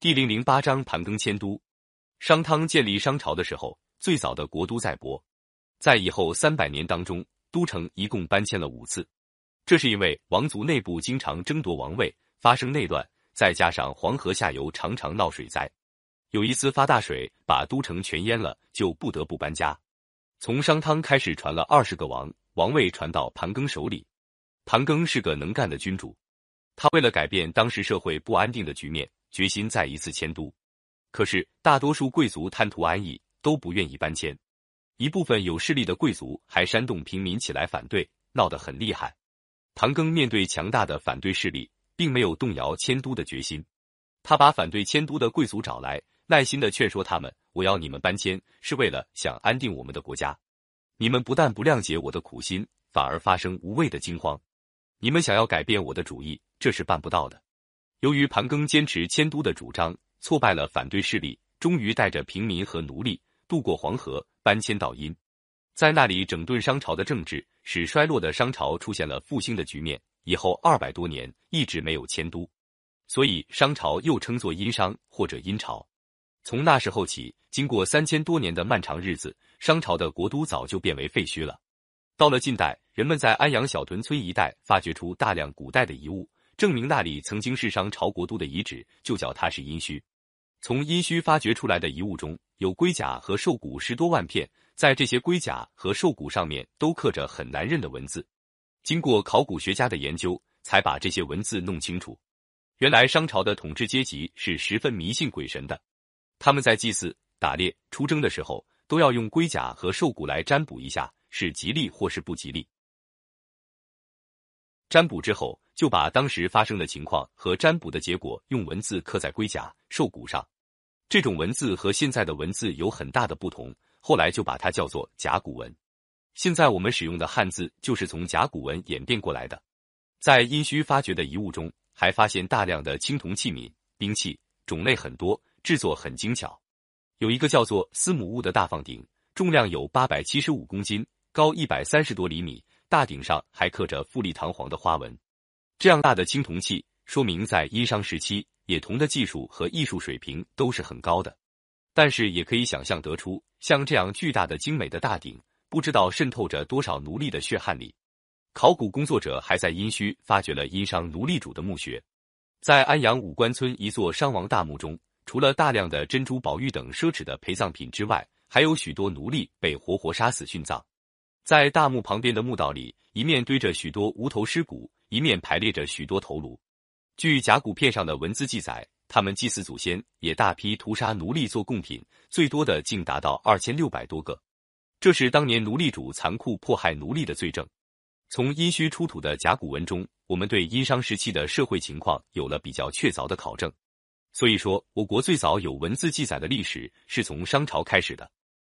第零零八章盘庚迁都。商汤建立商朝的时候，最早的国都在亳，在以后三百年当中，都城一共搬迁了五次。这是因为王族内部经常争夺王位，发生内乱，再加上黄河下游常常闹水灾，有一次发大水把都城全淹了，就不得不搬家。从商汤开始传了二十个王，王位传到盘庚手里。盘庚是个能干的君主，他为了改变当时社会不安定的局面。决心再一次迁都，可是大多数贵族贪图安逸，都不愿意搬迁。一部分有势力的贵族还煽动平民起来反对，闹得很厉害。唐庚面对强大的反对势力，并没有动摇迁都的决心。他把反对迁都的贵族找来，耐心的劝说他们：“我要你们搬迁，是为了想安定我们的国家。你们不但不谅解我的苦心，反而发生无谓的惊慌。你们想要改变我的主意，这是办不到的。”由于盘庚坚持迁都的主张，挫败了反对势力，终于带着平民和奴隶渡过黄河，搬迁到殷，在那里整顿商朝的政治，使衰落的商朝出现了复兴的局面。以后二百多年一直没有迁都，所以商朝又称作殷商或者殷朝。从那时候起，经过三千多年的漫长日子，商朝的国都早就变为废墟了。到了近代，人们在安阳小屯村一带发掘出大量古代的遗物。证明那里曾经是商朝国都的遗址，就叫它是殷墟。从殷墟发掘出来的遗物中有龟甲和兽骨十多万片，在这些龟甲和兽骨上面都刻着很难认的文字。经过考古学家的研究，才把这些文字弄清楚。原来商朝的统治阶级是十分迷信鬼神的，他们在祭祀、打猎、出征的时候，都要用龟甲和兽骨来占卜一下，是吉利或是不吉利。占卜之后。就把当时发生的情况和占卜的结果用文字刻在龟甲、兽骨上。这种文字和现在的文字有很大的不同，后来就把它叫做甲骨文。现在我们使用的汉字就是从甲骨文演变过来的。在殷墟发掘的遗物中，还发现大量的青铜器皿、兵器，种类很多，制作很精巧。有一个叫做司母戊的大放鼎，重量有八百七十五公斤，高一百三十多厘米，大鼎上还刻着富丽堂皇的花纹。这样大的青铜器，说明在殷商时期，冶铜的技术和艺术水平都是很高的。但是也可以想象得出，像这样巨大的精美的大鼎，不知道渗透着多少奴隶的血汗里。考古工作者还在殷墟发掘了殷商奴隶主的墓穴，在安阳武关村一座商王大墓中，除了大量的珍珠宝玉等奢侈的陪葬品之外，还有许多奴隶被活活杀死殉葬。在大墓旁边的墓道里，一面堆着许多无头尸骨。一面排列着许多头颅。据甲骨片上的文字记载，他们祭祀祖先，也大批屠杀奴隶做贡品，最多的竟达到二千六百多个。这是当年奴隶主残酷迫害奴隶的罪证。从殷墟出土的甲骨文中，我们对殷商时期的社会情况有了比较确凿的考证。所以说，我国最早有文字记载的历史是从商朝开始的。